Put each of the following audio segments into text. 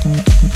Thank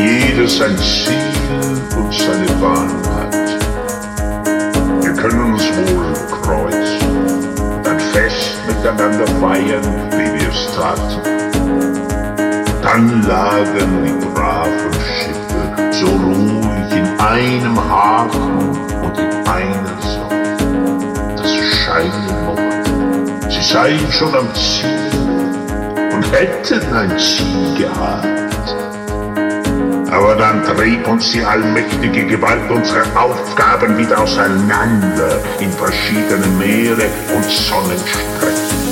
jedes ein Ziel und seine Bahn hat. Wir können uns wohl kreuzen ein Fest miteinander feiern, wie wir es taten. Dann lagen die braven Schiffe so ruhig in einem Hafen und in einer Sonne. Das scheinen mochte, sie seien schon am Ziel und hätten ein Ziel gehabt. Aber dann trieb uns die allmächtige Gewalt unsere Aufgaben wieder auseinander in verschiedene Meere und Sonnenstrecken.